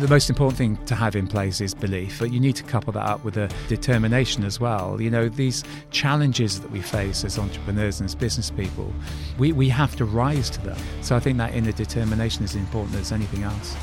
the most important thing to have in place is belief, but you need to couple that up with a determination as well. You know, these challenges that we face as entrepreneurs and as business people, we, we have to rise to them. So I think that inner determination is important as anything else.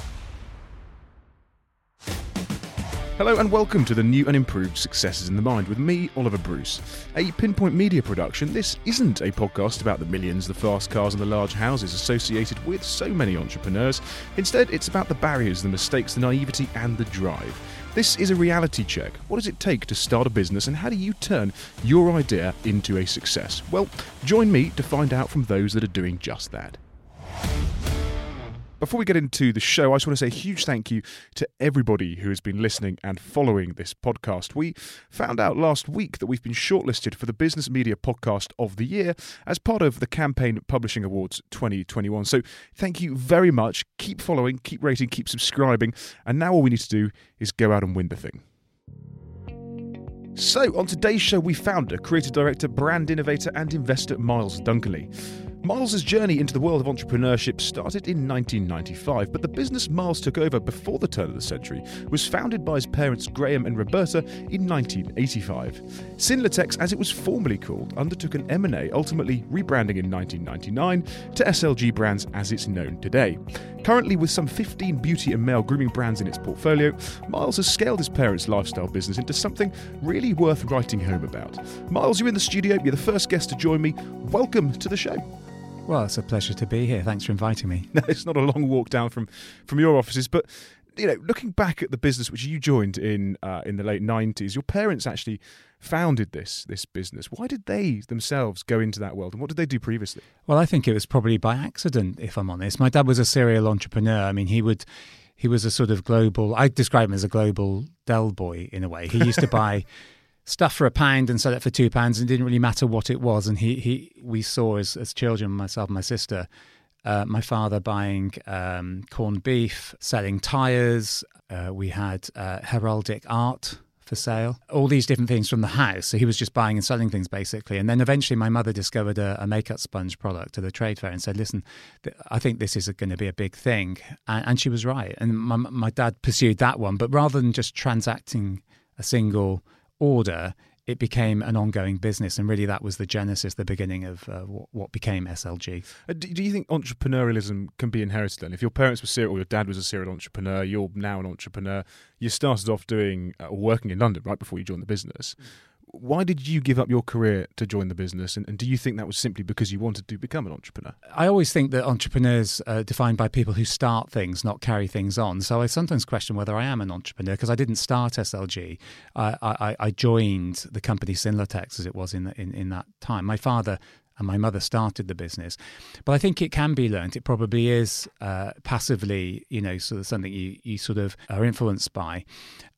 Hello and welcome to the new and improved Successes in the Mind with me, Oliver Bruce. A Pinpoint Media production, this isn't a podcast about the millions, the fast cars, and the large houses associated with so many entrepreneurs. Instead, it's about the barriers, the mistakes, the naivety, and the drive. This is a reality check. What does it take to start a business, and how do you turn your idea into a success? Well, join me to find out from those that are doing just that. Before we get into the show, I just want to say a huge thank you to everybody who has been listening and following this podcast. We found out last week that we've been shortlisted for the Business Media Podcast of the Year as part of the Campaign Publishing Awards 2021. So thank you very much. Keep following, keep rating, keep subscribing. And now all we need to do is go out and win the thing. So, on today's show, we founder, creative director, brand innovator, and investor Miles Dunkerley. Miles' journey into the world of entrepreneurship started in 1995, but the business Miles took over before the turn of the century was founded by his parents Graham and Roberta in 1985. Sinlatex, as it was formerly called, undertook an M&A, ultimately rebranding in 1999 to SLG Brands as it's known today. Currently, with some 15 beauty and male grooming brands in its portfolio, Miles has scaled his parents' lifestyle business into something really worth writing home about. Miles, you're in the studio, you're the first guest to join me. Welcome to the show. Well, it's a pleasure to be here. Thanks for inviting me. No, it's not a long walk down from, from your offices, but you know, looking back at the business which you joined in uh, in the late nineties, your parents actually founded this this business. Why did they themselves go into that world, and what did they do previously? Well, I think it was probably by accident, if I'm honest. My dad was a serial entrepreneur. I mean, he would he was a sort of global. I describe him as a global Del Boy in a way. He used to buy stuff for a pound and sell it for two pounds, and it didn't really matter what it was. And he, he we saw as, as children, myself and my sister, uh, my father buying um, corned beef, selling tyres. Uh, we had uh, heraldic art for sale, all these different things from the house. So he was just buying and selling things basically. And then eventually my mother discovered a, a makeup sponge product at a trade fair and said, listen, th- I think this is going to be a big thing. And, and, she was right. And my, my dad pursued that one. But rather than just transacting a single order, it became an ongoing business, and really that was the genesis, the beginning of uh, what became SLG. Uh, do you think entrepreneurialism can be inherited? Then, if your parents were serial, or your dad was a serial entrepreneur, you're now an entrepreneur. You started off doing uh, working in London right before you joined the business. Mm why did you give up your career to join the business? And, and, do you think that was simply because you wanted to become an entrepreneur? I always think that entrepreneurs are defined by people who start things, not carry things on. So I sometimes question whether I am an entrepreneur because I didn't start SLG. I, I, I joined the company Sinlatex as it was in, the, in, in that time. My father and my mother started the business. But I think it can be learned. It probably is uh, passively, you know, sort of something you, you sort of are influenced by.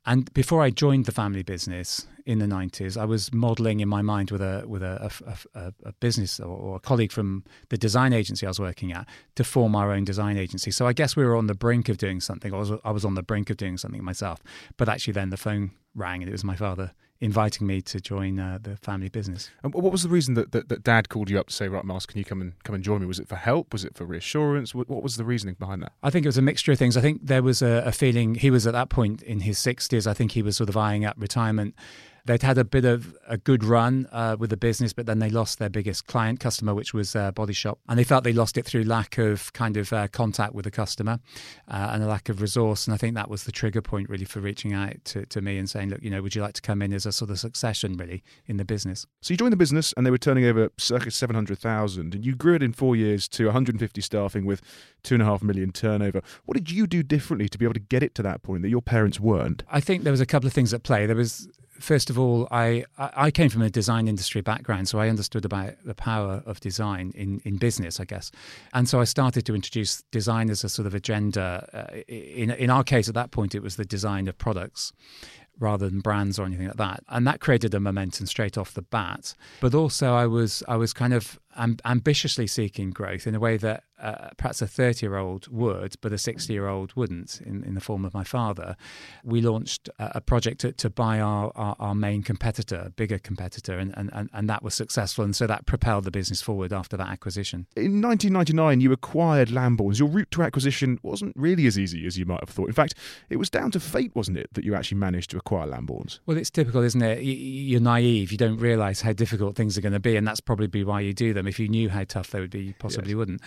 And before I joined the family business in the 90s, I was modeling in my mind with a with a, a, a, a business or, or, a colleague from the design agency I was working at to form our own design agency. So I guess we were on the brink of doing something. I was, I was on the brink of doing something myself. But actually, then the phone rang and it was my father inviting me to join uh, the family business. And what was the reason that, that, that, Dad called you up to say, "Right, Miles, can you come and come and join me"? Was it for help? Was it for reassurance? What, what was the reasoning behind that? I think it was a mixture of things. I think there was a, a feeling he was at that point in his sixties. I think he was sort of eyeing up retirement They'd had a bit of a good run uh, with the business, but then they lost their biggest client customer, which was uh, Body Shop, and they felt they lost it through lack of kind of uh, contact with the customer uh, and a lack of resource. And I think that was the trigger point really for reaching out to, to me and saying, look, you know, would you like to come in as a sort of succession really in the business? So you joined the business, and they were turning over circa seven hundred thousand, and you grew it in four years to one hundred and fifty staffing with two and a half million turnover. What did you do differently to be able to get it to that point that your parents weren't? I think there was a couple of things at play. There was first of all, I, I came from a design industry background, so I understood about the power of design in, in business, I guess. And so I started to introduce design as a sort of agenda. Uh, in, in our case, at that point, it was the design of products rather than brands or anything like that. And that created a momentum straight off the bat. But also, I was I was kind of amb- ambitiously seeking growth in a way that uh, perhaps a 30 year old would, but a 60 year old wouldn't, in, in the form of my father, we launched a, a project to, to buy our, our, our, main competitor, bigger competitor, and, and, and that was successful. And so that propelled the business forward after that acquisition. In 1999, you acquired Lamborns. Your route to acquisition wasn't really as easy as you might have thought. In fact, it was down to fate, wasn't it, that you actually managed to acquire Lamborns? Well, it's typical, isn't it? You're naive. You don't realize how difficult things are going to be, and that's probably why you do them. If you knew how tough they would be, you possibly yes. wouldn't.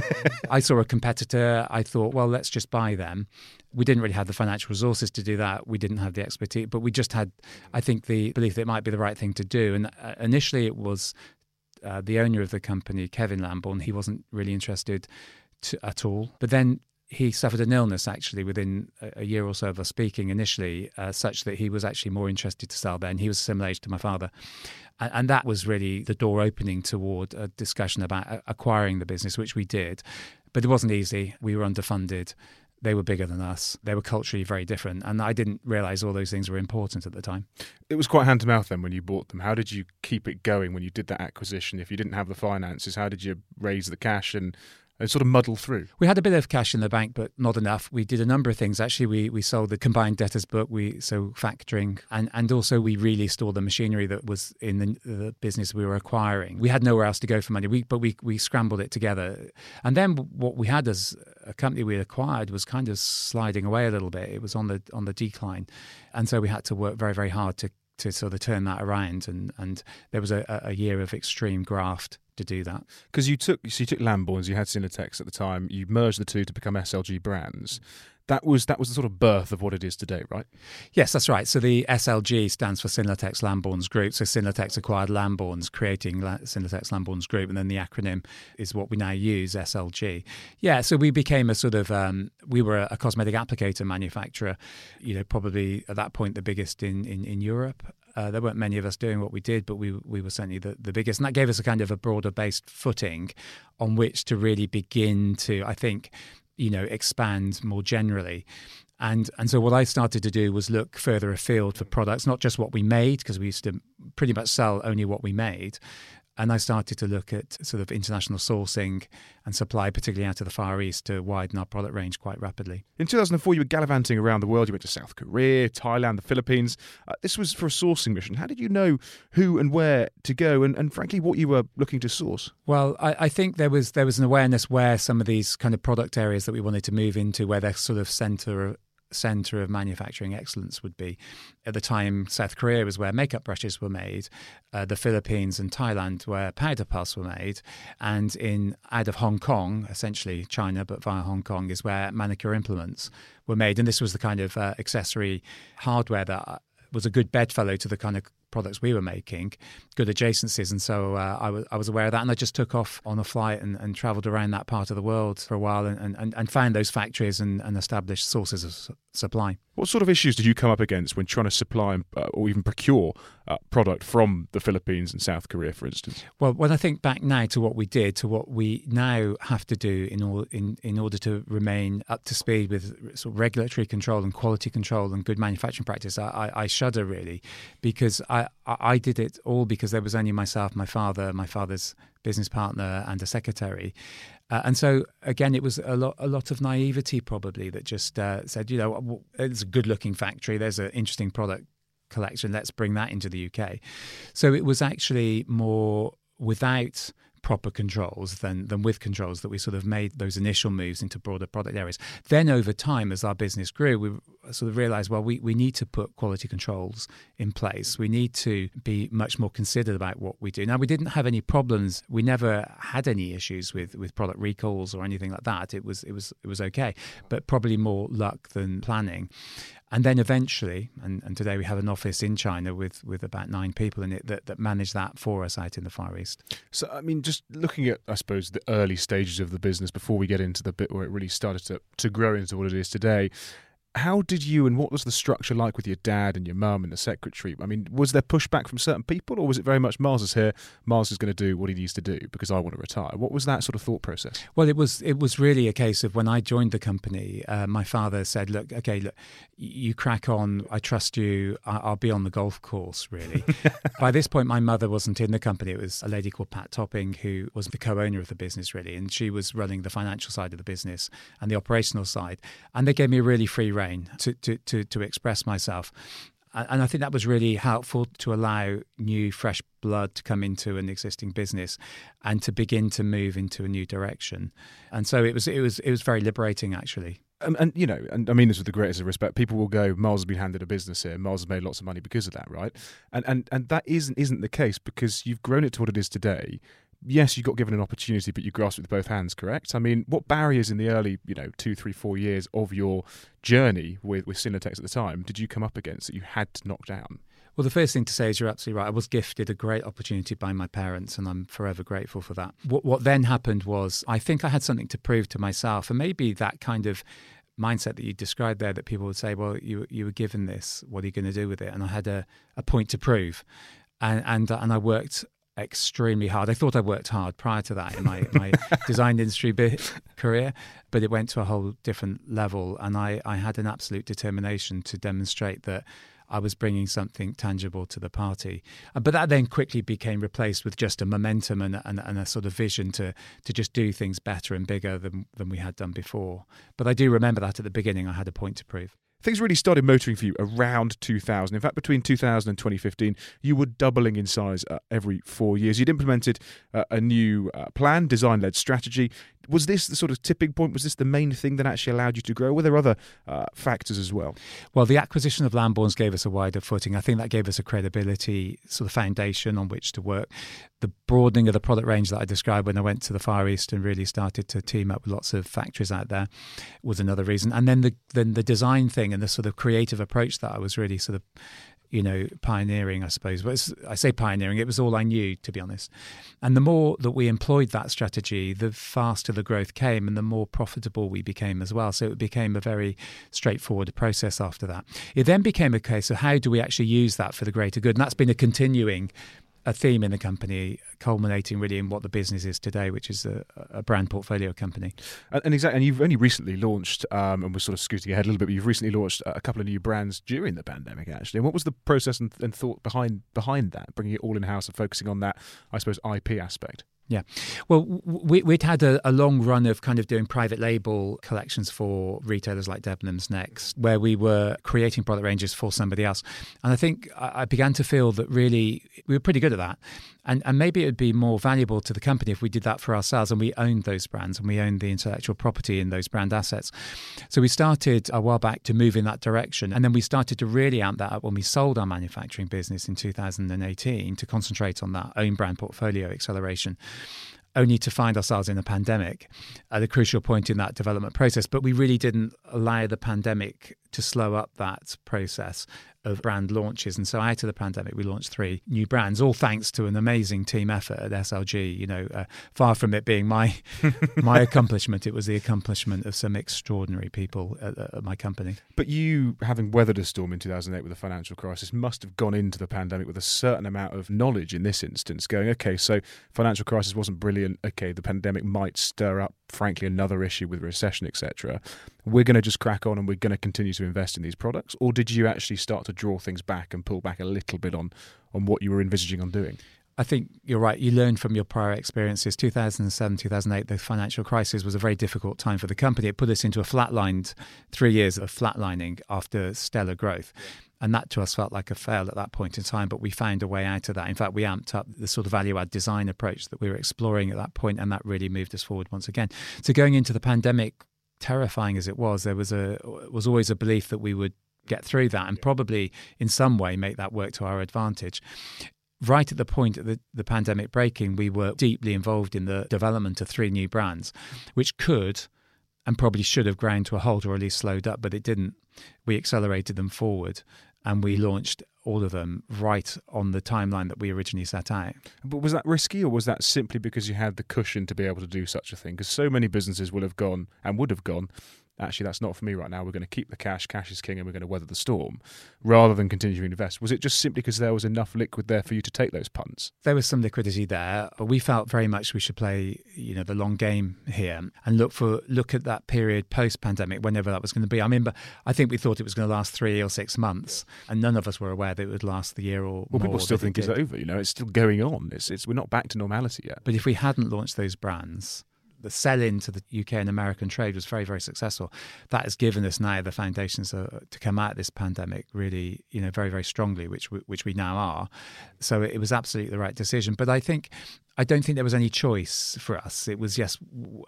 I saw a competitor. I thought, well, let's just buy them. We didn't really have the financial resources to do that. We didn't have the expertise, but we just had, I think, the belief that it might be the right thing to do. And uh, initially, it was uh, the owner of the company, Kevin Lamborn. He wasn't really interested to, at all. But then he suffered an illness actually within a, year or so of us speaking initially, uh, such that he was actually more interested to sell then. He was similar age to my father. And, and that was really the door opening toward a discussion about acquiring the business, which we did. But it wasn't easy. We were underfunded. They were bigger than us. They were culturally very different. And I didn't realize all those things were important at the time. It was quite hand to mouth then when you bought them. How did you keep it going when you did that acquisition? If you didn't have the finances, how did you raise the cash and and sort of muddle through? We had a bit of cash in the bank, but not enough. We did a number of things. Actually, we, we sold the combined debtors book, we so factoring, and, and also we released all the machinery that was in the, the business we were acquiring. We had nowhere else to go for money, we, but we, we scrambled it together. And then what we had as a company we acquired was kind of sliding away a little bit. It was on the on the decline, and so we had to work very very hard to to sort of turn that around. And, and there was a, a year of extreme graft to do that. Because you took so you took Lamborns, you had Sinlatex at the time, you merged the two to become SLG brands that was that was the sort of birth of what it is today, right? Yes, that's right. So the SLG stands for Sinlatex Lamborns Group. So Sinlatex acquired Lamborns, creating La- Sinlatex Lamborns Group, and then the acronym is what we now use, SLG. Yeah, so we became a sort of um, we were a, cosmetic applicator manufacturer. You know, probably at that point the biggest in in, in Europe. Uh, there weren't many of us doing what we did, but we we were certainly the, the biggest, and that gave us a kind of a broader based footing on which to really begin to, I think, you know expand more generally. And and so what I started to do was look further afield for products, not just what we made, because we used to pretty much sell only what we made, and I started to look at sort of international sourcing and supply, particularly out of the Far East, to widen our product range quite rapidly. In 2004, you were gallivanting around the world. You went to South Korea, Thailand, the Philippines. Uh, this was for a sourcing mission. How did you know who and where to go, and, and frankly, what you were looking to source? Well, I, I think there was there was an awareness where some of these kind of product areas that we wanted to move into, where they're sort of centre center of manufacturing excellence would be. At the time, South Korea was where makeup brushes were made, uh, the Philippines and Thailand where powder puffs were made, and in out of Hong Kong, essentially China, but via Hong Kong, is where manicure implements were made. And this was the kind of uh, accessory hardware that was a good bedfellow to the kind of products we were making, good adjacencies. And so uh, I, was, I was aware of that. And I just took off on a flight and, and traveled around that part of the world for a while and, and, and found those factories and, and established sources of supply. What sort of issues did you come up against when trying to supply uh, or even procure uh, product from the Philippines and South Korea, for instance? Well, when I think back now to what we did, to what we now have to do in, all, in, in order to remain up to speed with sort of regulatory control and quality control and good manufacturing practice, I, I, I shudder really because I, I did it all because there was only myself, my father, my father's business partner, and a secretary. Uh, and so again, it was a lot, a lot of naivety probably that just uh, said, you know, it's a good-looking factory. There's an interesting product collection. Let's bring that into the UK. So it was actually more without proper controls than than with controls that we sort of made those initial moves into broader product areas. Then over time, as our business grew, we sort of realized well we, we need to put quality controls in place. We need to be much more considered about what we do. Now we didn't have any problems. We never had any issues with, with product recalls or anything like that. It was it was it was okay, but probably more luck than planning. And then eventually, and, and today we have an office in China with, with about nine people in it that, that manage that for us out in the Far East. So, I mean, just looking at, I suppose, the early stages of the business before we get into the bit where it really started to, to grow into what it is today, How did you and what was the structure like with your dad and your mum and the secretary? I mean, was there pushback from certain people, or was it very much Miles is here, Miles is going to do what he needs to do because I want to retire? What was that sort of thought process? Well, it was it was really a case of when I joined the company, uh, my father said, "Look, okay, look, you crack on. I trust you. I'll be on the golf course." Really. By this point, my mother wasn't in the company. It was a lady called Pat Topping who was the co-owner of the business, really, and she was running the financial side of the business and the operational side. And they gave me a really free rein to to to, to express myself and I think that was really helpful to allow new, fresh blood to come into an existing business and to begin to move into a new direction. And so it was, it was, it was very liberating, actually. And, and, you know, and I mean this with the greatest of respect. People will go, Miles has been handed a business here. Miles has made lots of money because of that, right? And and and that isn't isn't the case because you've grown it to what it is today yes, you got given an opportunity, but you grasped it with both hands, correct? I mean, what barriers in the early, you know, two, three, four years of your journey with, with Sinlatex at the time did you come up against that you had to knock down? Well, the first thing to say is you're absolutely right. I was gifted a great opportunity by my parents, and I'm forever grateful for that. What, what then happened was I think I had something to prove to myself, and maybe that kind of mindset that you described there that people would say, well, you you were given this, what are you going to do with it? And I had a, a point to prove. And, and and I worked extremely hard. I thought I worked hard prior to that in my, my design industry bit, career, but it went to a whole different level. And I, I had an absolute determination to demonstrate that I was bringing something tangible to the party. Uh, but that then quickly became replaced with just a momentum and, and, and, a sort of vision to, to just do things better and bigger than, than we had done before. But I do remember that at the beginning, I had a point to prove. Things really started motoring for you around 2000. In fact, between 2000 and 2015, you were doubling in size uh, every four years. You'd implemented uh, a new uh, plan, design led strategy was this the sort of tipping point? Was this the main thing that actually allowed you to grow? Were there other uh, factors as well? Well, the acquisition of Lamborns gave us a wider footing. I think that gave us a credibility sort of foundation on which to work. The broadening of the product range that I described when I went to the Far East and really started to team up with lots of factories out there was another reason. And then the then the design thing and the sort of creative approach that I was really sort of you know, pioneering, I suppose. But I say pioneering, it was all I knew, to be honest. And the more that we employed that strategy, the faster the growth came and the more profitable we became as well. So it became a very straightforward process after that. It then became a case of how do we actually use that for the greater good? And that's been a continuing a theme in the company, culminating really in what the business is today, which is a, a brand portfolio company. And, and, exactly, and you've only recently launched, um, and we're sort of scooting ahead a little bit. But you've recently launched a couple of new brands during the pandemic, actually. And what was the process and, and thought behind behind that, bringing it all in house and focusing on that, I suppose, IP aspect? Yeah. Well, we, would had a, a, long run of kind of doing private label collections for retailers like Debenhams Next, where we were creating product ranges for somebody else. And I think I began to feel that really we were pretty good at that. And, and maybe it would be more valuable to the company if we did that for ourselves and we owned those brands and we owned the intellectual property in those brand assets. So we started a while back to move in that direction. And then we started to really amp that up when we sold our manufacturing business in 2018 to concentrate on that own brand portfolio acceleration only to find ourselves in a pandemic at a crucial point in that development process. But we really didn't allow the pandemic to slow up that process of brand launches. And so out of the pandemic, we launched three new brands, all thanks to an amazing team effort at SLG. You know, uh, far from it being my my accomplishment, it was the accomplishment of some extraordinary people at, at, my company. But you, having weathered a storm in 2008 with the financial crisis, must have gone into the pandemic with a certain amount of knowledge in this instance, going, okay, so financial crisis wasn't brilliant. Okay, the pandemic might stir up, frankly, another issue with recession, etc we're going to just crack on and we're going to continue to invest in these products? Or did you actually start to draw things back and pull back a little bit on, on what you were envisaging on doing? I think you're right. You learn from your prior experiences. 2007, 2008, the financial crisis was a very difficult time for the company. It put us into a flatlined three years of flatlining after stellar growth. And that to us felt like a fail at that point in time, but we found a way out of that. In fact, we amped up the sort of value add design approach that we were exploring at that point, and that really moved us forward once again. So, going into the pandemic, terrifying as it was, there was a was always a belief that we would get through that and probably in some way make that work to our advantage. Right at the point of the, the pandemic breaking, we were deeply involved in the development of three new brands, which could and probably should have ground to a halt or at least slowed up, but it didn't. We accelerated them forward and we launched all of them right on the timeline that we originally set out. But was that risky, or was that simply because you had the cushion to be able to do such a thing? Because so many businesses will have gone and would have gone actually that's not for me right now. We're going to keep the cash, cash is king, and we're going to weather the storm, rather than continue to invest? Was it just simply because there was enough liquid there for you to take those punts? There was some liquidity there, but we felt very much we should play, you know, the long game here and look for look at that period post pandemic, whenever that was going to be. I mean, but I think we thought it was going to last three or six months, and none of us were aware that it would last the year or well. People still think it's over. You know, it's still going on. It's it's we're not back to normality yet. But if we hadn't launched those brands, the sell into the UK and American trade was very, very successful. That has given us now the foundations uh, to come out of this pandemic really, you know, very, very strongly, which we, which we now are. So it was absolutely the right decision. But I think I don't think there was any choice for us. It was yes,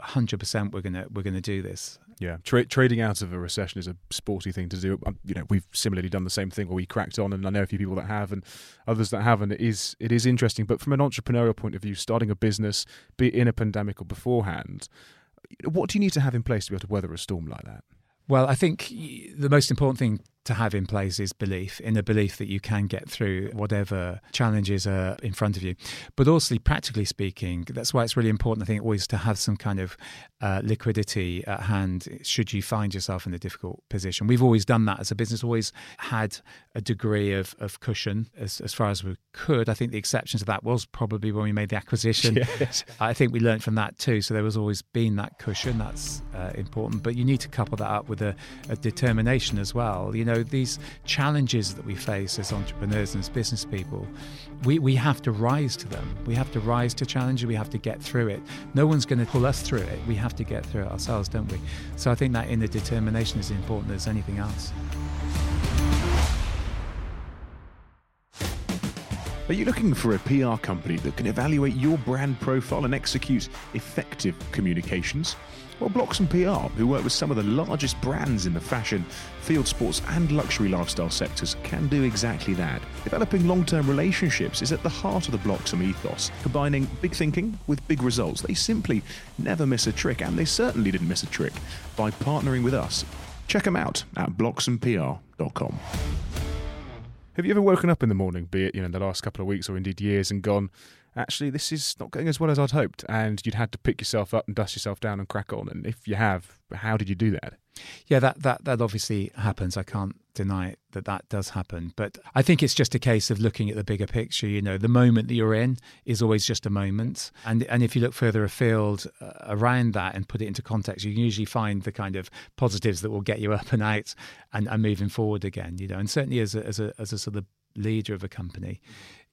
hundred percent. We're gonna we're gonna do this. Yeah, Tra- trading out of a recession is a sporty thing to do. Um, you know, we've similarly done the same thing where we cracked on, and I know a few people that have, and others that haven't. It is it is interesting, but from an entrepreneurial point of view, starting a business, be it in a pandemic or beforehand, what do you need to have in place to be able to weather a storm like that? Well, I think the most important thing to have in place is belief in a belief that you can get through whatever challenges are in front of you. But also, practically speaking, that's why it's really important, I think, always to have some kind of uh, liquidity at hand should you find yourself in a difficult position. We've always done that as a business, always had a degree of, of cushion as, as far as we could. I think the exception to that was probably when we made the acquisition. Yes. I think we learned from that too. So there was always been that cushion. That's uh, important. But you need to couple that up with a, a determination as well. You know, know, these challenges that we face as entrepreneurs and as business people, we, we have to rise to them. We have to rise to challenges. We have to get through it. No one's going to pull us through it. We have to get through it ourselves, don't we? So I think that inner determination is important as anything else. Are you looking for a PR company that can evaluate your brand profile and execute effective communications? Well, Bloxham PR, who work with some of the largest brands in the fashion, field sports, and luxury lifestyle sectors, can do exactly that. Developing long term relationships is at the heart of the Bloxham ethos, combining big thinking with big results. They simply never miss a trick, and they certainly didn't miss a trick by partnering with us. Check them out at bloxhampr.com. Have you ever woken up in the morning, be it you know the last couple of weeks or indeed years, and gone, actually, this is not going as well as I'd hoped. And you'd had to pick yourself up and dust yourself down and crack on. And if you have, how did you do that? Yeah, that, that, that obviously happens. I can't deny that that does happen. But I think it's just a case of looking at the bigger picture. You know, the moment that you're in is always just a moment. And, and if you look further afield uh, around that and put it into context, you can usually find the kind of positives that will get you up and out and, and moving forward again, you know. And certainly as a, as a, as a sort of leader of a company,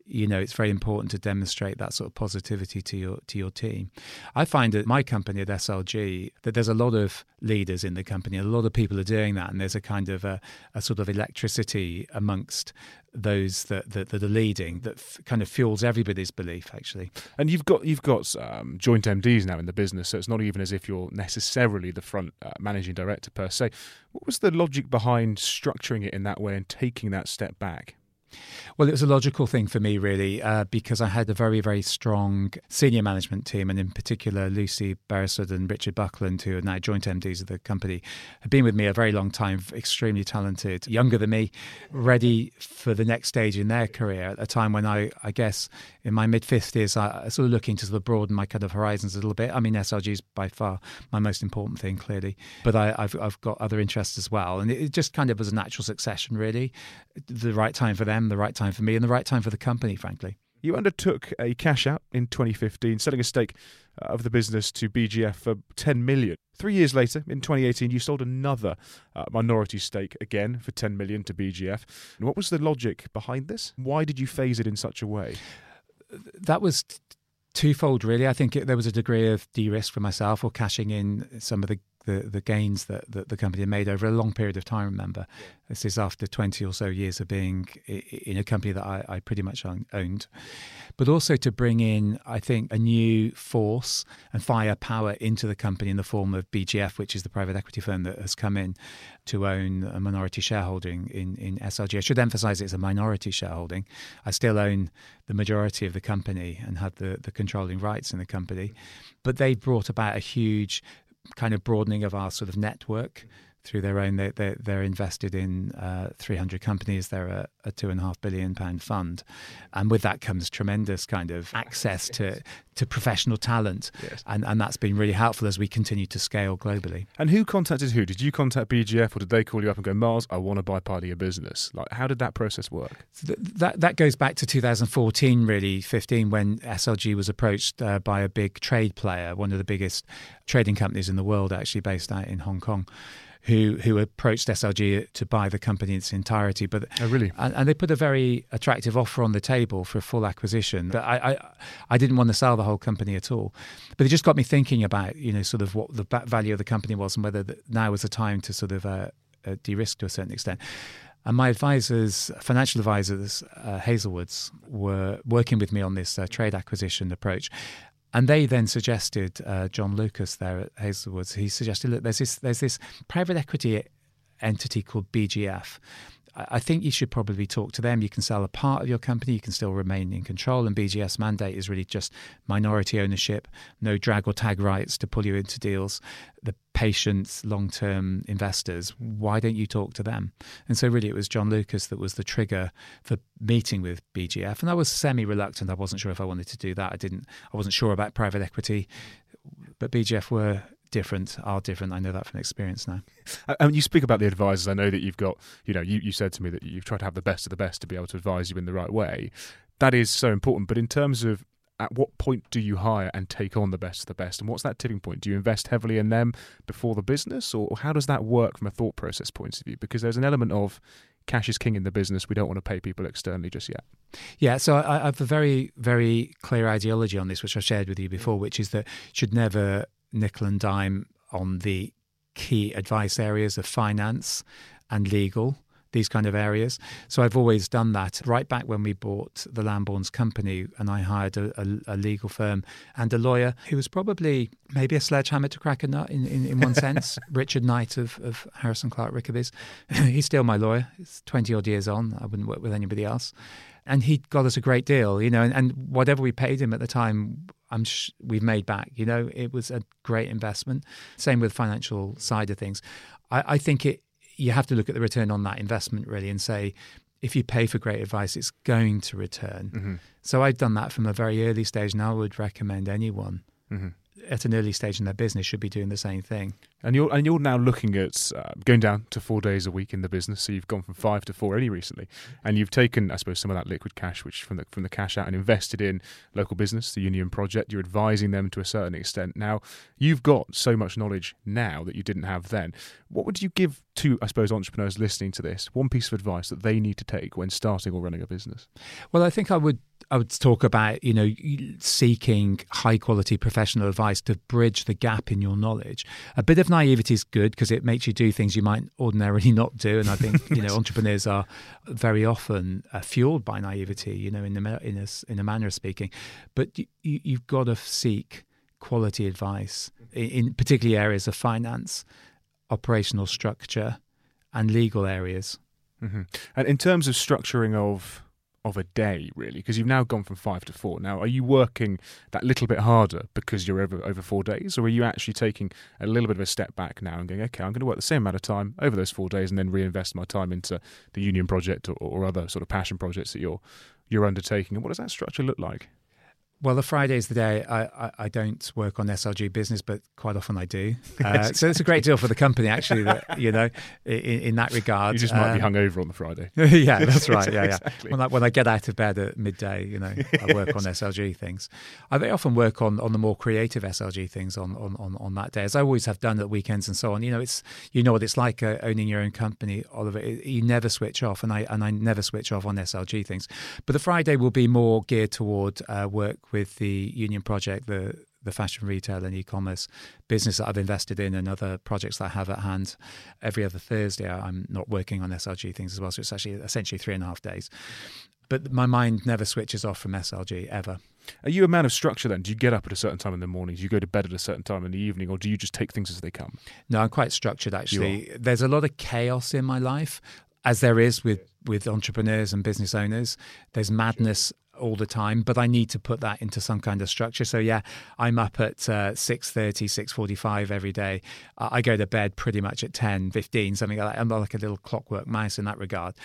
you know it's very important to demonstrate that sort of positivity to your to your team. I find at my company at SLG that there's a lot of leaders in the company, a lot of people are doing that, and there's a kind of a, a sort of electricity amongst those that, that, that are leading that f- kind of fuels everybody's belief actually. And you've got you've got um, joint MDs now in the business, so it's not even as if you're necessarily the front uh, managing director per se. What was the logic behind structuring it in that way and taking that step back? Well, it was a logical thing for me, really, uh, because I had a very, very strong senior management team, and in particular, Lucy Beresford and Richard Buckland, who are now joint MDs of the company, have been with me a very long time, extremely talented, younger than me, ready for the next stage in their career at a time when I, I guess, in my mid 50s, I, sort of looking to sort of broaden my kind of horizons a little bit. I mean, SLG is by far my most important thing, clearly, but I, have I've got other interests as well. And it, it just kind of was a natural succession, really. The right time for them, the right time for me, and the right time for the company, frankly. You undertook a cash out in 2015, selling a stake uh, of the business to BGF for 10 million. Three years later, in 2018, you sold another uh, minority stake again for 10 million to BGF. And what was the logic behind this? Why did you phase it in such a way? That was twofold, really. I think it, there was a degree of de-risk for myself, or cashing in some of the the, the gains that, that the company made over a long period of time. Remember, yeah. this is after twenty or so years of being in a company that I, I pretty much owned, but also to bring in, I think, a new force and firepower into the company in the form of BGF, which is the private equity firm that has come in to own a minority shareholding in, in SLG. I should emphasize it's a minority shareholding. I still own the majority of the company and have the, the controlling rights in the company. Mm-hmm. But they've brought about a huge kind of broadening of our sort of network through their own. They, they're, they're invested in uh, 300 companies. They're a, a two and a half billion pound fund, and with that comes tremendous kind of access to to professional talent, Yes. and and that's been really helpful as we continue to scale globally. And who contacted who? Did you contact BGF or did they call you up and go, Miles, I want to buy part of your business? Like, how did that process work? So th- that that goes back to 2014, really 15, when SLG was approached uh, by a big trade player, one of the biggest trading companies in the world, actually based out in Hong Kong, who who approached SLG to buy the company in its entirety. But Oh, really? and, and they put a very attractive offer on the table for a full acquisition. But I, I, I didn't want to sell the whole company at all. But it just got me thinking about, you know, sort of what the value of the company was and whether the, now was the time to sort of uh, uh, de-risk to a certain extent. And my advisors, financial advisors, uh, Hazlewoods, were working with me on this uh, trade acquisition approach. And they then suggested uh, John Lucas there at Hazlewoods. He suggested, look, there's this there's this private equity entity called BGF. I think you should probably talk to them. You can sell a part of your company, you can still remain in control. And BGF's mandate is really just minority ownership, no drag or tag rights to pull you into deals. The patient, long term investors, why don't you talk to them? And so, really, it was John Lucas that was the trigger for meeting with BGF. And I was semi reluctant. I wasn't sure if I wanted to do that. I didn't, I wasn't sure about private equity, but BGF were different, are different. I know that from experience now. And you speak about the advisors. I know that you've got, you know, you, you said to me that you've tried to have the best of the best to be able to advise you in the right way. That is so important. But in terms of at what point do you hire and take on the best of the best? And what's that tipping point? Do you invest heavily in them before the business? Or how does that work from a thought process point of view? Because there's an element of cash is king in the business. We don't want to pay people externally just yet. Yeah, so I, I have a very, very clear ideology on this, which I shared with you before, which is that should never nickel and dime on the key advice areas of finance and legal, these kind of areas. So I've always done that right back when we bought the Lamborns company, and I hired a, a, a legal firm and a lawyer who was probably maybe a sledgehammer to crack a nut in, in, in one sense. Richard Knight of, of Harrison Clark Rickerbys. He's still my lawyer. It's 20 odd years on. I wouldn't work with anybody else and he got us a great deal, you know, and, and whatever we paid him at the time, I'm sh- we've made back. You know, it was a great investment. Same with financial side of things. I, I think it. You have to look at the return on that investment really, and say, if you pay for great advice, it's going to return. Mm-hmm. So I've done that from a very early stage, and I would recommend anyone Mm-hmm. At an early stage in their business should be doing the same thing. And you're and you're now looking at uh, going down to four days a week in the business. So you've gone from five to four only recently, and you've taken, I suppose, some of that liquid cash, which from the from the cash out, and invested in local business, the Union Project. You're advising them to a certain extent. Now you've got so much knowledge now that you didn't have then. What would you give to, I suppose, entrepreneurs listening to this? One piece of advice that they need to take when starting or running a business. Well, I think I would I would talk about you know seeking high quality professional advice to bridge the gap in your knowledge. A bit of naivety is good because it makes you do things you might ordinarily not do, and I think you know entrepreneurs are very often uh, fueled by naivety. You know, in the in a in a manner of speaking, but you, you've got to seek quality advice in, in particularly areas of finance, operational structure, and legal areas. Mm-hmm. And in terms of structuring of of a day, really, because you've now gone from five to four. Now, are you working that little bit harder because you're over over four days, or are you actually taking a little bit of a step back now and going, okay, I'm going to work the same amount of time over those four days, and then reinvest my time into the union project or, or other sort of passion projects that you're you're undertaking? And what does that structure look like? Well, the Friday is the day I, I, I, don't work on SLG business, but quite often I do. Uh, so it's a great deal for the company, actually. That you know, in, in that regard, You just might be hungover on the Friday. yeah, that's right. Yeah, Exactly. yeah. When I, when I get out of bed at midday, you know, I work on SLG things. I very often work on, on the more creative SLG things on, on, on, on that day, as I always have done at weekends and so on. You know, it's you know what it's like uh, owning your own company, Oliver. It, you never switch off, and I and I never switch off on SLG things. But the Friday will be more geared toward uh, work with the Union Project, the the fashion retail and e-commerce business that I've invested in and other projects that I have at hand every other Thursday. I'm not working on SLG things as well, so it's actually essentially three and a half days. But my mind never switches off from SLG ever. Are you a man of structure then? Do you get up at a certain time in the morning? Do you go to bed at a certain time in the evening? Or do you just take things as they come? No, I'm quite structured actually. There's a lot of chaos in my life, as there is with, with entrepreneurs and business owners. There's madness all the time, but I need to put that into some kind of structure. So yeah, I'm up at uh, 6.30, 6.45 every day. I go to bed pretty much at 10, 15, something like that. I'm like a little clockwork mouse in that regard.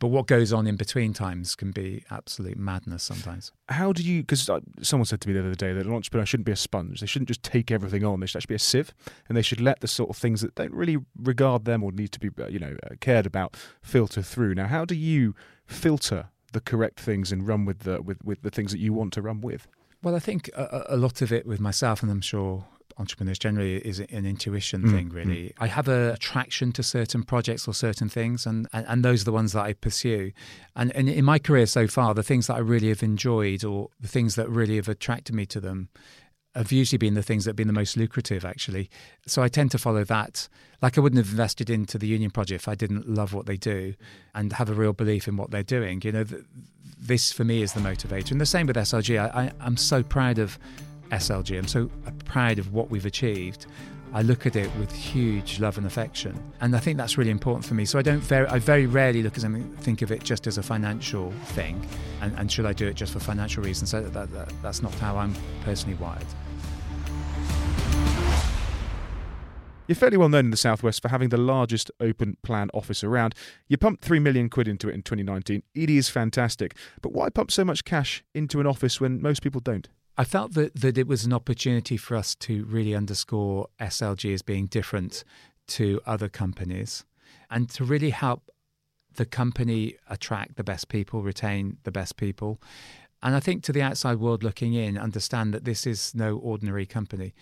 But what goes on in between times can be absolute madness sometimes. How do you? Because someone said to me the other day that an entrepreneur shouldn't be a sponge. They shouldn't just take everything on. They should actually be a sieve, and they should let the sort of things that don't really regard them or need to be, uh, you know, uh, cared about filter through. Now, how do you filter the correct things and run with the with, with the things that you want to run with? Well, I think a, a lot of it with myself, and I'm sure entrepreneurs generally is an intuition mm. thing really mm. i have a attraction to certain projects or certain things and, and, and those are the ones that i pursue and, and in my career so far the things that i really have enjoyed or the things that really have attracted me to them have usually been the things that have been the most lucrative actually so i tend to follow that like i wouldn't have invested into the union project if i didn't love what they do and have a real belief in what they're doing you know th- this for me is the motivator and the same with slg I, I, i'm so proud of SLG. I'm so proud of what we've achieved. I look at it with huge love and affection, and I think that's really important for me. So I don't very, I very rarely look at something, think of it just as a financial thing, and, and should I do it just for financial reasons? So that, that, that's not how I'm personally wired. You're fairly well known in the Southwest for having the largest open plan office around. You pumped 3 million quid into it in 2019. It is fantastic. But why pump so much cash into an office when most people don't? I felt that, that it was an opportunity for us to really underscore SLG as being different to other companies and to really help the company attract the best people, retain the best people. And I think to the outside world looking in, understand that this is no ordinary company.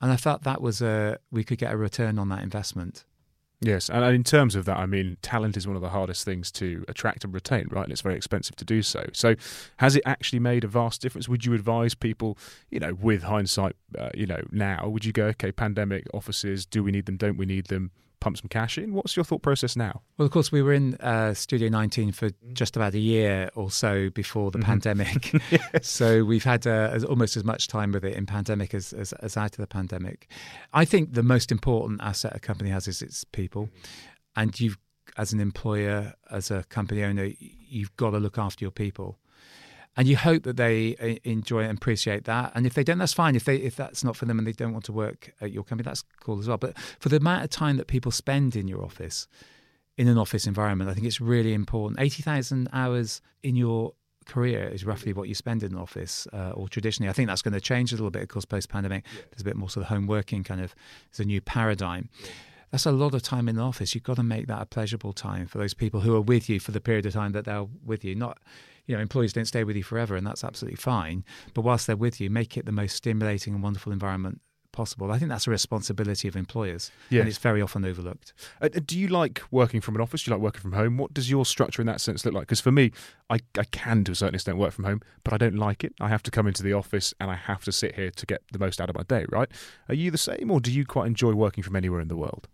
And I felt that was a we could get a return on that investment. Yes, and in terms of that, I mean, talent is one of the hardest things to attract and retain, right? And it's very expensive to do so. So, has it actually made a vast difference? Would you advise people, you know, with hindsight, uh, you know, now, would you go, okay, pandemic offices, do we need them? Don't we need them? Pump some cash in. What's your thought process now? Well, of course, we were in uh, Studio 19 for just about a year or so before the mm-hmm. pandemic. yes. So we've had uh, almost as much time with it in pandemic as, as, as out of the pandemic. I think the most important asset a company has is its people. And you've, as an employer, as a company owner, you've got to look after your people and you hope that they uh, enjoy and appreciate that. And if they don't, that's fine. If they if that's not for them and they don't want to work at your company, that's cool as well. But for the amount of time that people spend in your office, in an office environment, I think it's really important. Eighty thousand hours in your career is roughly what you spend in an office, uh, or traditionally. I think that's going to change a little bit, of course, post pandemic. Yeah. There's a bit more sort of home working kind of. There's a new paradigm. Yeah. That's a lot of time in the office. You've got to make that a pleasurable time for those people who are with you for the period of time that they're with you. Not you know, employees don't stay with you forever, and that's absolutely fine. But whilst they're with you, make it the most stimulating and wonderful environment possible. I think that's a responsibility of employers, yes. and it's very often overlooked. Uh, do you like working from an office? Do you like working from home? What does your structure in that sense look like? Because for me, I, I can to a certain extent work from home, but I don't like it. I have to come into the office and I have to sit here to get the most out of my day, right? Are you the same, or do you quite enjoy working from anywhere in the world?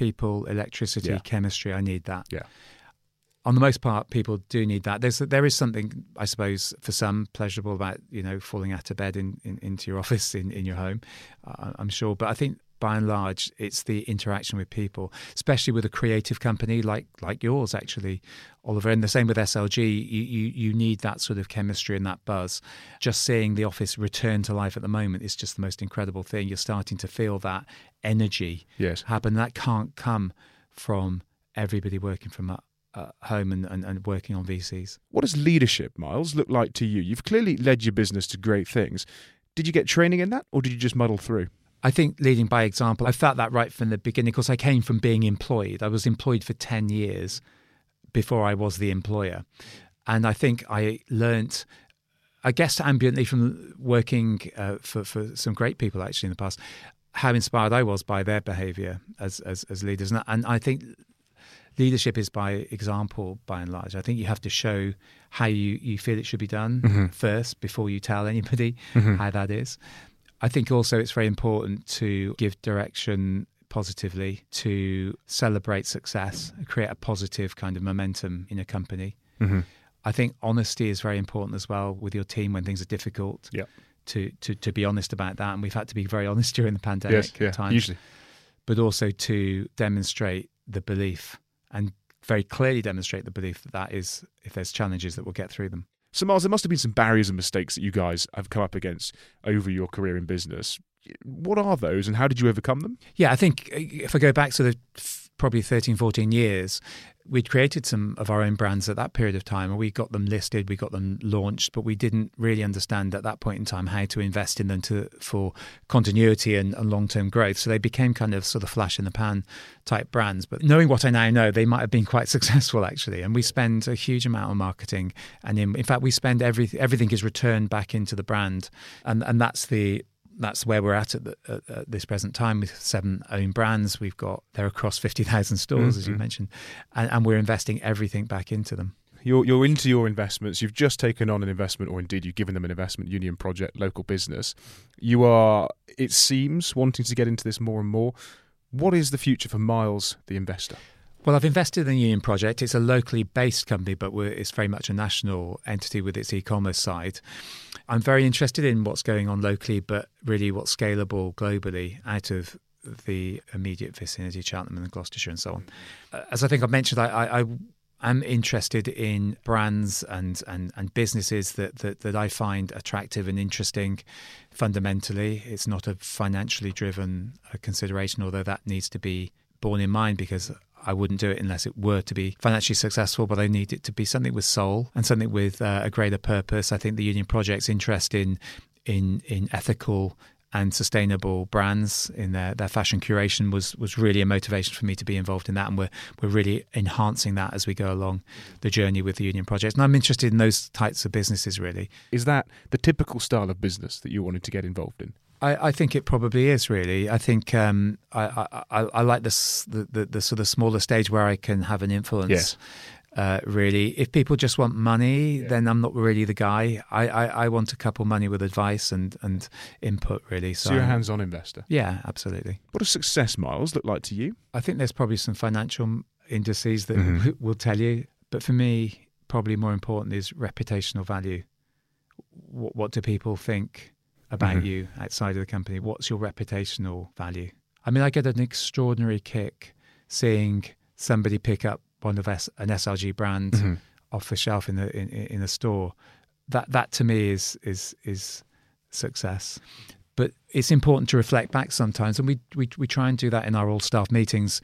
People, electricity, yeah. chemistry, I need that. Yeah on the most part, people do need that. There's there is something, I suppose, for some pleasurable about you know falling out of bed in, in into your office in, in your home. Uh, I'm sure, but I think by and large, it's the interaction with people, especially with a creative company like like yours, actually, Oliver. And the same with SLG. You, you you need that sort of chemistry and that buzz. Just seeing the office return to life at the moment is just the most incredible thing. You're starting to feel that energy yes. happen. That can't come from everybody working from uh, home and, and, and working on VCs. What does leadership, Miles, look like to you? You've clearly led your business to great things. Did you get training in that, or did you just muddle through? I think leading by example, I felt that right from the beginning because I came from being employed. I was employed for 10 years before I was the employer. And I think I learnt, I guess, ambiently from working uh, for, for some great people actually in the past, how inspired I was by their behavior as, as, as leaders. And, and I think leadership is by example by and large. I think you have to show how you, you feel it should be done mm-hmm. first before you tell anybody mm-hmm. how that is. I think also it's very important to give direction positively, to celebrate success, create a positive kind of momentum in a company. Mm-hmm. I think honesty is very important as well with your team when things are difficult. Yeah. To, to, to be honest about that. And we've had to be very honest during the pandemic yes, yeah, times. Usually. But also to demonstrate the belief and very clearly demonstrate the belief that that is, if there's challenges, that we'll get through them. So, Miles, there must have been some barriers and mistakes that you guys have come up against over your career in business. What are those and how did you overcome them? Yeah, I think uh, if I go back to the probably 13, 14 years, we'd created some of our own brands at that period of time. And we got them listed we got them launched but we didn't really understand at that point in time how to invest in them to for continuity and, and long-term growth. So they became kind of sort of flash in the pan type brands. But knowing what i now know they might have been quite successful actually. And we spend a huge amount on marketing. And in, in fact we spend every, everything is returned back into the brand. And and that's the that's where we're at at, the, at, at, this present time with seven own brands. We've got they're across fifty thousand stores, mm-hmm. as you mm-hmm. mentioned, and, and, we're investing everything back into them. You're you're into your investments. You've just taken on an investment, or indeed you've given them an investment. Union Project, local business. You are, it seems, wanting to get into this more and more. What is the future for Miles, the investor? Well, I've invested in the Union Project. It's a locally based company, but it's very much a national entity with its e commerce side. I'm very interested in what's going on locally, but really what's scalable globally out of the immediate vicinity, Cheltenham and Gloucestershire and so on. Uh, as I think I've mentioned, I, I, I am interested in brands and, and, and businesses that, that, that I find attractive and interesting fundamentally. It's not a financially driven uh, consideration, although that needs to be borne in mind because I wouldn't do it unless it were to be financially successful, but I need it to be something with soul and something with uh, a greater purpose. I think the Union Project's interest in in in ethical and sustainable brands in their, their fashion curation was was really a motivation for me to be involved in that and we're we're really enhancing that as we go along the journey with the union project and I'm interested in those types of businesses really. Is that the typical style of business that you wanted to get involved in I, I, think it probably is really. I think um, I, I, I, like this the, the, the, sort of smaller stage where I can have an influence. Uh, really, if people just want money, yeah. then I'm not really the guy. I, I, I, want a couple money with advice and, and input. Really, so, so you're a hands-on investor. Yeah, absolutely. What does success miles look like to you? I think there's probably some financial indices that mm-hmm. will tell you, but for me, probably more important is reputational value. What, what do people think? About mm-hmm. you outside of the company? What's your reputational value? I mean, I get an extraordinary kick seeing somebody pick up one of S, an SLG brand mm-hmm. off the shelf in the in, in a store. That that to me is is is success. But it's important to reflect back sometimes, and we we we try and do that in our all staff meetings.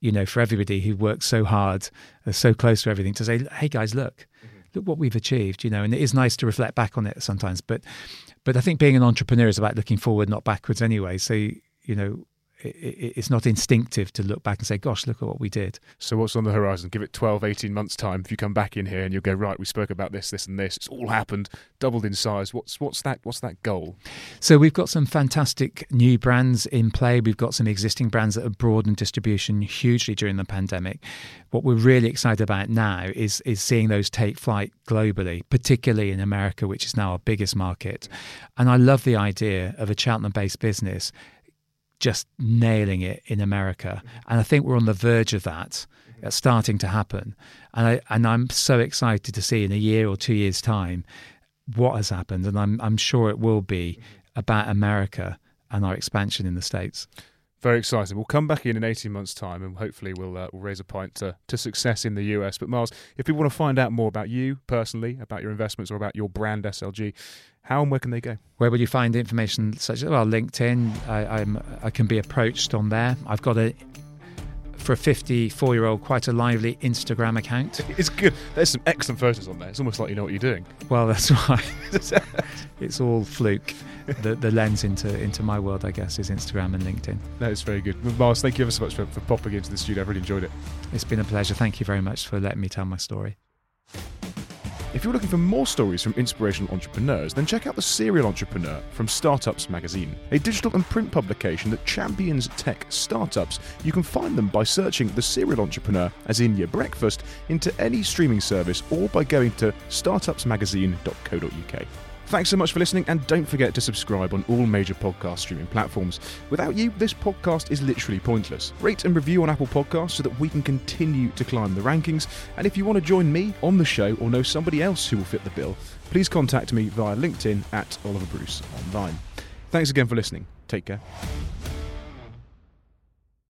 You know, for everybody who works so hard, so close to everything, to say, "Hey guys, look. Look what we've achieved." You know, and it is nice to reflect back on it sometimes. But but I think being an entrepreneur is about looking forward, not backwards anyway. So, you know, it's not instinctive to look back and say, gosh, look at what we did. So, what's on the horizon? Give it 12, 18 months' time. If you come back in here and you'll go, right, we spoke about this, this, and this, it's all happened, doubled in size. What's, what's, that, what's that goal? So, we've got some fantastic new brands in play. We've got some existing brands that have broadened distribution hugely during the pandemic. What we're really excited about now is, is seeing those take flight globally, particularly in America, which is now our biggest market. And I love the idea of a Cheltenham based business just nailing it in America. And I think we're on the verge of that. Mm-hmm. It's starting to happen. And I and I'm so excited to see in a year or two years' time what has happened. And I'm I'm sure it will be mm-hmm. about America and our expansion in the States. Very exciting. We'll come back in in 18 months' time and hopefully we'll, uh, we'll raise a pint to, to success in the US. But, Miles, if people want to find out more about you personally, about your investments, or about your brand SLG, how and where can they go? Where will you find information such as well LinkedIn? I, I'm I can be approached on there. I've got a for a 54 year old quite a lively Instagram account. It's good. There's some excellent photos on there. It's almost like you know what you're doing. Well, that's right. it's all fluke. The, the lens into into my world, I guess, is Instagram and LinkedIn. That is very good. Miles, thank you ever so much for, for popping into the studio. I've really enjoyed it. It's been a pleasure. Thank you very much for letting me tell my story. If you're looking for more stories from inspirational entrepreneurs, then check out The Cereal Entrepreneur from Startups Magazine, a digital and print publication that champions tech startups. You can find them by searching The Cereal Entrepreneur, as in your breakfast, into any streaming service or by going to startupsmagazine.co.uk. Thanks so much for listening, and don't forget to subscribe on all major podcast streaming platforms. Without you, this podcast is literally pointless. Rate and review on Apple Podcasts so that we can continue to climb the rankings. And if you want to join me on the show or know somebody else who will fit the bill, please contact me via LinkedIn at Oliver Bruce Online. Thanks again for listening. Take care.